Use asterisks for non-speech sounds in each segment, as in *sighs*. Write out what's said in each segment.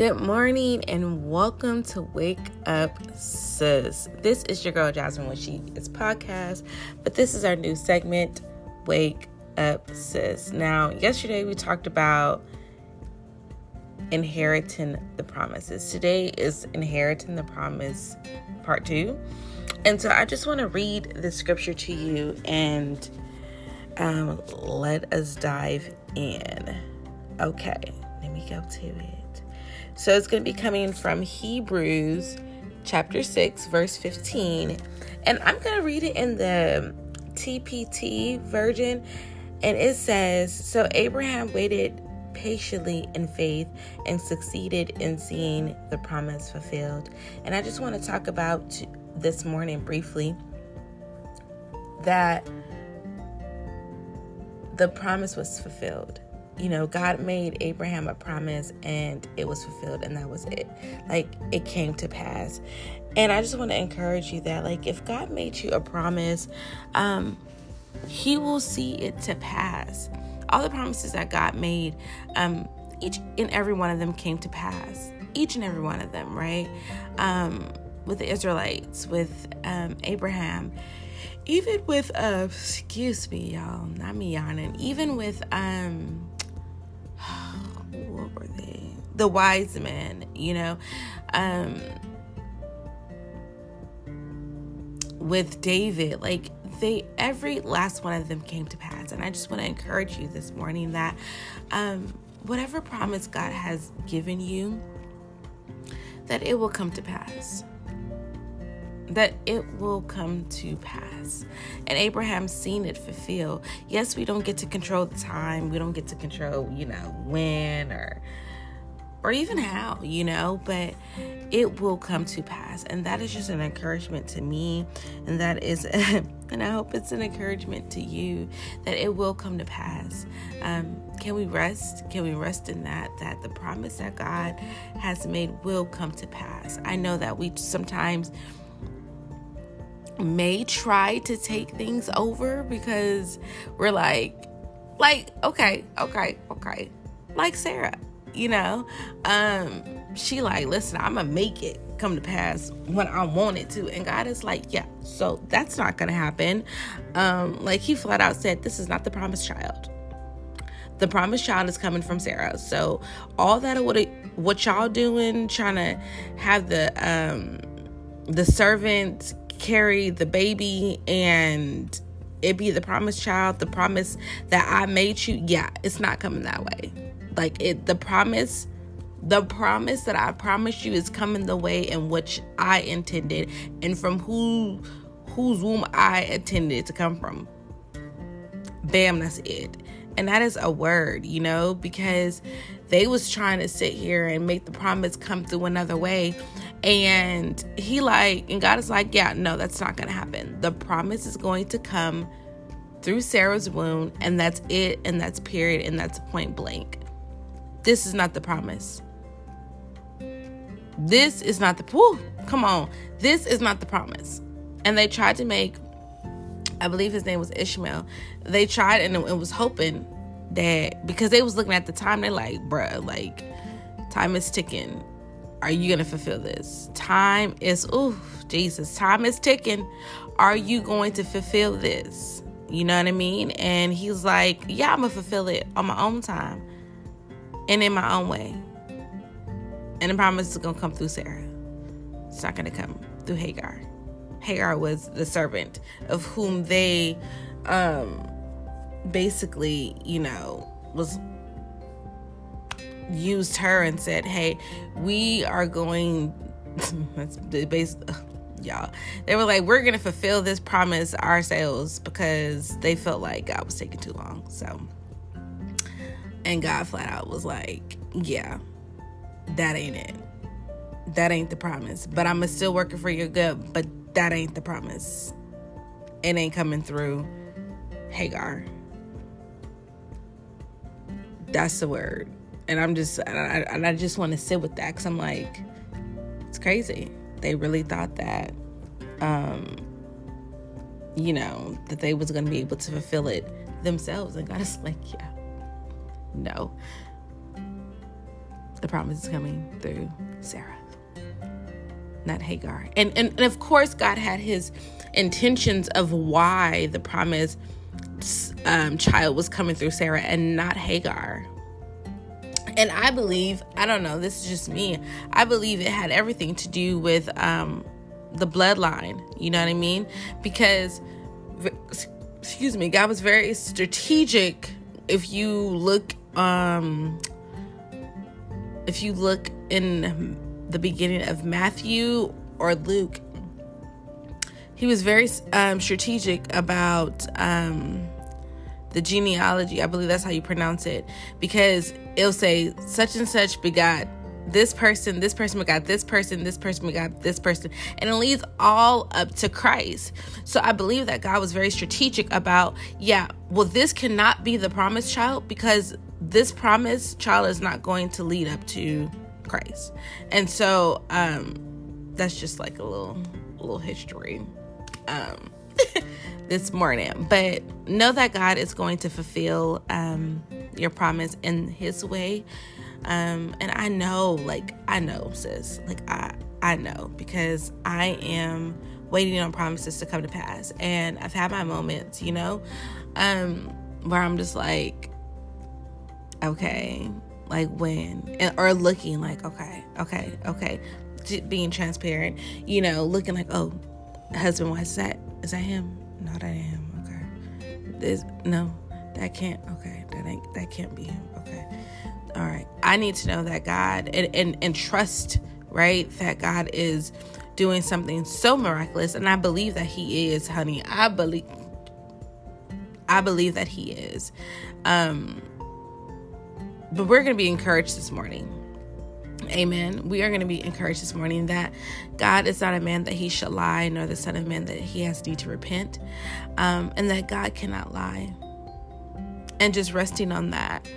Good morning and welcome to Wake Up Sis. This is your girl Jasmine when she is podcast, but this is our new segment, Wake Up Sis. Now, yesterday we talked about inheriting the promises. Today is inheriting the promise part two. And so I just want to read the scripture to you and um, let us dive in. Okay, let me go to it. So it's going to be coming from Hebrews chapter 6, verse 15. And I'm going to read it in the TPT version. And it says So Abraham waited patiently in faith and succeeded in seeing the promise fulfilled. And I just want to talk about this morning briefly that the promise was fulfilled you know, God made Abraham a promise and it was fulfilled and that was it. Like it came to pass. And I just want to encourage you that like if God made you a promise, um he will see it to pass. All the promises that God made, um each and every one of them came to pass. Each and every one of them, right? Um with the Israelites, with um Abraham, even with uh excuse me y'all not me yawning even with um were they? The wise men, you know. Um with David, like they every last one of them came to pass. And I just want to encourage you this morning that um whatever promise God has given you, that it will come to pass that it will come to pass. And Abraham's seen it fulfill. Yes, we don't get to control the time. We don't get to control, you know, when or or even how, you know, but it will come to pass. And that is just an encouragement to me. And that is, *laughs* and I hope it's an encouragement to you that it will come to pass. Um, can we rest? Can we rest in that? That the promise that God has made will come to pass. I know that we sometimes may try to take things over because we're like like okay okay okay. Like sarah you know? Um she like listen i'm gonna make it come to pass when i want it to. And god is like yeah so that's not gonna happen. Um like he flat out said this is not the promised child. The promised child is coming from sarah. So all that what what y'all doing trying to have the um the servant carry the baby and it be the promised child, the promise that I made you, yeah, it's not coming that way. Like it the promise the promise that I promised you is coming the way in which I intended and from who whose womb I intended to come from. Bam, that's it. And that is a word, you know, because they was trying to sit here and make the promise come through another way and he like, and God is like, yeah, no, that's not to happen. The promise is going to come through Sarah's womb, and that's it, and that's period, and that's point blank. This is not the promise. This is not the, whew, come on. This is not the promise. And they tried to make, I believe his name was Ishmael. They tried and it was hoping that because they was looking at the time, they're like, bruh, like, time is ticking are you going to fulfill this? Time is, oh, Jesus, time is ticking. Are you going to fulfill this? You know what I mean? And he's like, yeah, I'm going to fulfill it on my own time and in my own way. And the promise is going to come through Sarah. It's not going to come through Hagar. Hagar was the servant of whom they um basically, you know, was used her and said, "Hey, we are going." *laughs* that's basically *laughs* y'all. They were like, "We're gonna fulfill this promise ourselves" because they felt like God was taking too long. So, and God flat out was like, "Yeah, that ain't it. That ain't the promise. But I'm still working for your good. But that ain't the promise. It ain't coming through Hagar." That's the word and I'm just and I, and I just want to sit with that because I'm like, it's crazy. They really thought that, um, you know, that they was gonna be able to fulfill it themselves, and God is *laughs* like, yeah, no. the promise is coming through Sarah, not Hagar. And, and, and of course, God had his intentions of why the promise um, child was coming through Sarah and not Hagar. And I believe, I don't know, this is just me. I believe it had everything to do with um, the bloodline. You know what I mean? Because, excuse me, God was very strategic. If you look, um, if you look in the beginning of Matthew or Luke, he was very um, strategic about um, the genealogy. I believe that's how you pronounce it because it'll say such and such begot this person, this person begot this person, this person begot this person, and it leads all up to Christ. So I believe that God was very strategic about, yeah, well, this cannot be the promised child because this promised child is not going to lead up to Christ. And so um that's just like a little little history. Um *laughs* this morning. But know that God is going to fulfill um, your promise in His way. Um, and I know, like, I know, sis. Like, I, I know because I am waiting on promises to come to pass. And I've had my moments, you know, um, where I'm just like, okay, like when, and, or looking like, okay, okay, okay, being transparent, you know, looking like, oh, husband, why is that? Is that him? No, that ain't him. Okay. This no, that can't. Okay, that ain't that can't be him. Okay. All right. I need to know that God and and, and trust right that God is doing something so miraculous, and I believe that He is, honey. I believe. I believe that He is. Um, but we're going to be encouraged this morning Amen. We are going to be encouraged this morning that God is not a man that he shall lie, nor the Son of Man that he has need to repent, um, and that God cannot lie. And just resting on that,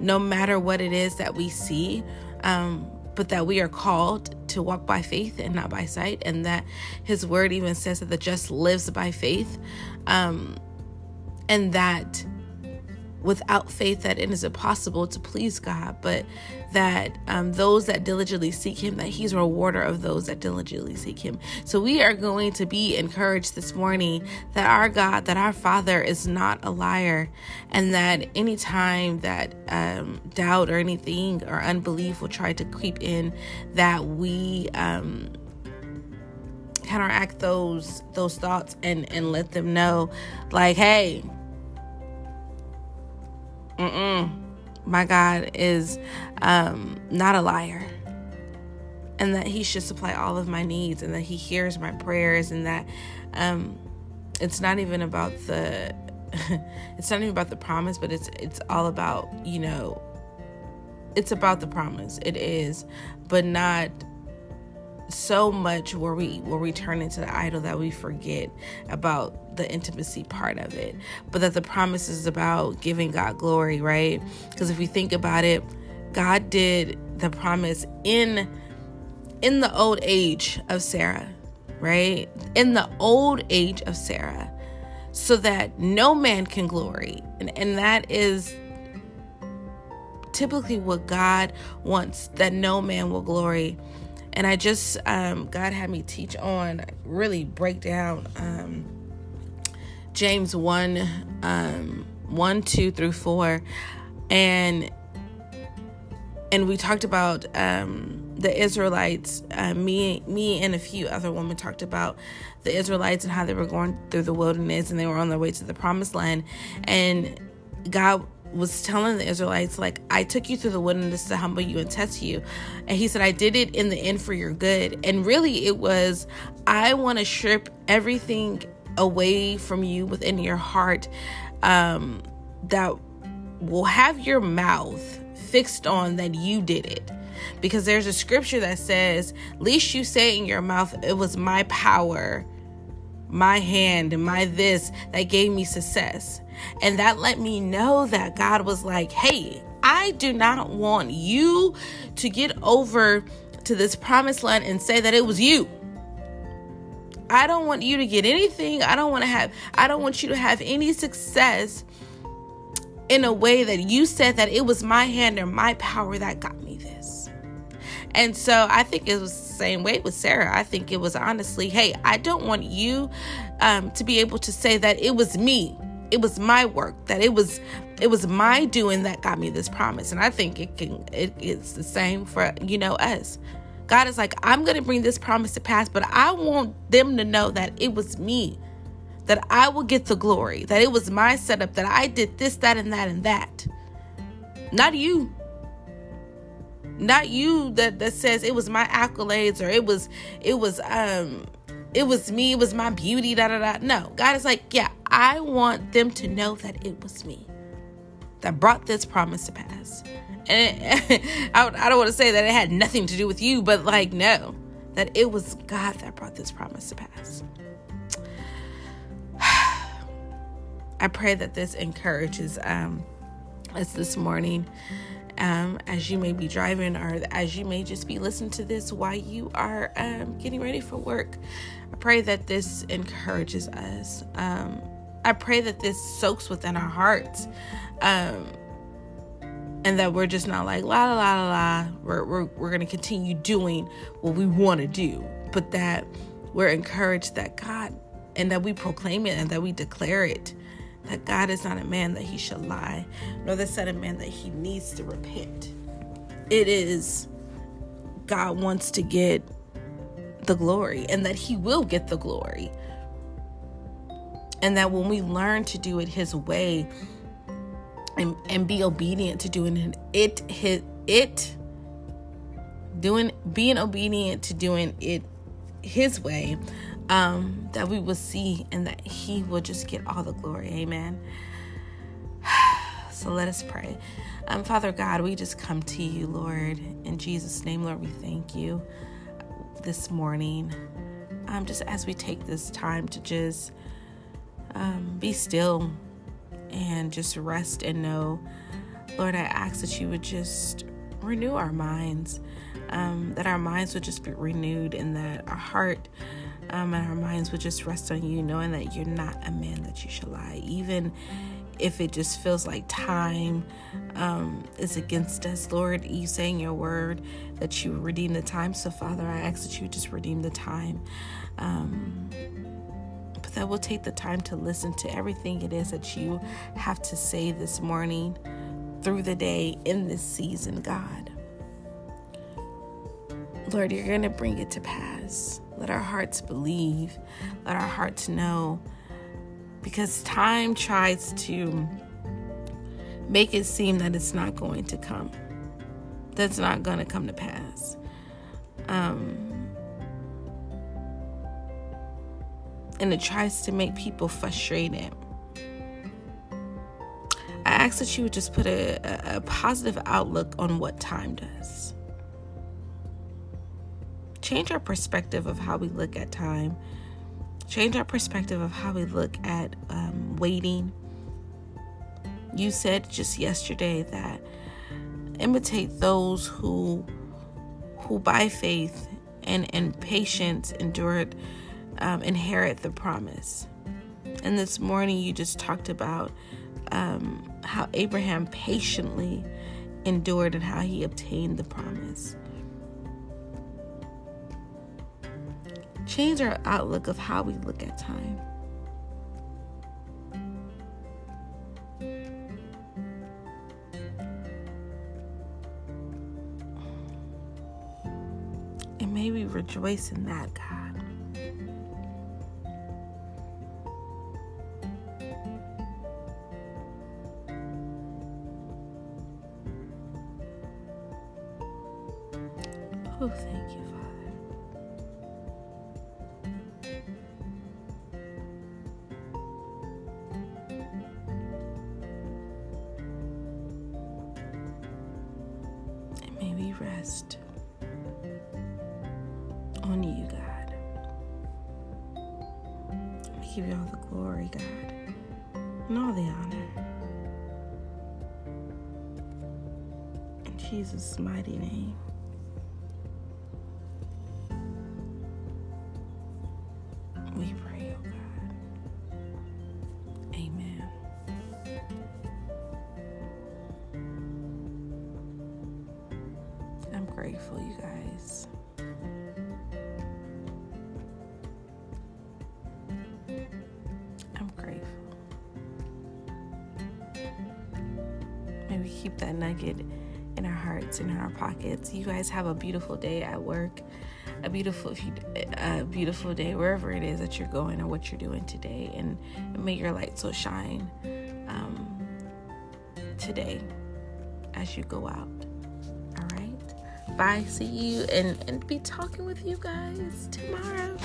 no matter what it is that we see, um, but that we are called to walk by faith and not by sight, and that his word even says that the just lives by faith, um, and that without faith that it is impossible to please God, but that um, those that diligently seek Him, that He's a rewarder of those that diligently seek Him. So we are going to be encouraged this morning that our God, that our Father is not a liar, and that anytime that um, doubt or anything or unbelief will try to creep in, that we um, counteract those those thoughts and and let them know, like, hey Mm-mm. My God is um, not a liar. And that He should supply all of my needs and that He hears my prayers and that um, it's not even about the. *laughs* it's not even about the promise, but it's it's all about you know. It's about the promise. It is, but not so much where we where we turn into the idol that we forget about the intimacy part of it. But that the promise is about giving god glory right? Because if we think about it god did the promise in in the old age of sarah right? In the old age of sarah so that no man can glory. And, and that is typically what god wants that no man will glory and I just um, God had me teach on really break down um, James one um, one two through four, and and we talked about um, the Israelites. Uh, me me and a few other women talked about the Israelites and how they were going through the wilderness and they were on their way to the promised land, and God was telling the Israelites, like, I took you through the wilderness to humble you and test you. And he said, I did it in the end for your good. And really, it was, I want to strip everything away from you within your heart um, that will have your mouth fixed on that you did it. Because there's a scripture that says, Least you say in your mouth, it was my power, my hand, and my this that gave me success. And that let me know that God was like, hey, I do not want you to get over to this promised land and say that it was you. I don't want you to get anything. I don't want to have, I don't want you to have any success in a way that you said that it was my hand or my power that got me this. And so I think it was the same way with Sarah. I think it was honestly, hey, I don't want you um, to be able to say that it was me. It was my work, that it was it was my doing that got me this promise. And I think it can it, it's the same for you know us. God is like, I'm gonna bring this promise to pass, but I want them to know that it was me that I will get the glory, that it was my setup, that I did this, that, and that, and that. Not you. Not you that, that says it was my accolades or it was it was um it was me, it was my beauty, da da da. No. God is like, yeah, I want them to know that it was me that brought this promise to pass. And it, *laughs* I, I don't want to say that it had nothing to do with you, but like, no, that it was God that brought this promise to pass. *sighs* I pray that this encourages um, us this morning um, as you may be driving or as you may just be listening to this while you are um, getting ready for work. I pray that this encourages us. Um, I pray that this soaks within our hearts. Um, and that we're just not like la la la la. We're, we're, we're going to continue doing what we want to do, but that we're encouraged that God and that we proclaim it and that we declare it that God is not a man that he shall lie, nor the son of man that he needs to repent. It is God wants to get the glory and that he will get the glory. And that when we learn to do it his way and, and be obedient to doing it his it doing being obedient to doing it his way um, that we will see and that He will just get all the glory. Amen. *sighs* So let us pray. Um, Father God, we just come to you, Lord. In Jesus' name, Lord, we thank you this morning. Um, just as we take this time to just um, be still and just rest and know, Lord, I ask that you would just renew our minds, um, that our minds would just be renewed and that our heart um, and our minds would just rest on you, knowing that you're not a man that you shall lie. Even if it just feels like time um, is against us, Lord, you say in your word that you redeem the time. So, Father, I ask that you just redeem the time. Um, but that we'll take the time to listen to everything it is that you have to say this morning through the day in this season, God. Lord, you're going to bring it to pass. Let our hearts believe. Let our hearts know. Because time tries to make it seem that it's not going to come, that's not going to come to pass. Um, and it tries to make people frustrated. I ask that you would just put a, a, a positive outlook on what time does change our perspective of how we look at time, change our perspective of how we look at um, waiting. You said just yesterday that imitate those who who by faith and, and patience endured um, inherit the promise. And this morning you just talked about um, how Abraham patiently endured and how he obtained the promise. Change our outlook of how we look at time. And may we rejoice in that, God. Oh, thank you, Father. Jesus' mighty name. We pray, oh God. Amen. I'm grateful, you guys. I'm grateful. Maybe keep that nugget in our hearts and in our pockets. You guys have a beautiful day at work, a beautiful, a beautiful day wherever it is that you're going or what you're doing today, and may your light so shine um, today as you go out. All right. Bye. See you and and be talking with you guys tomorrow.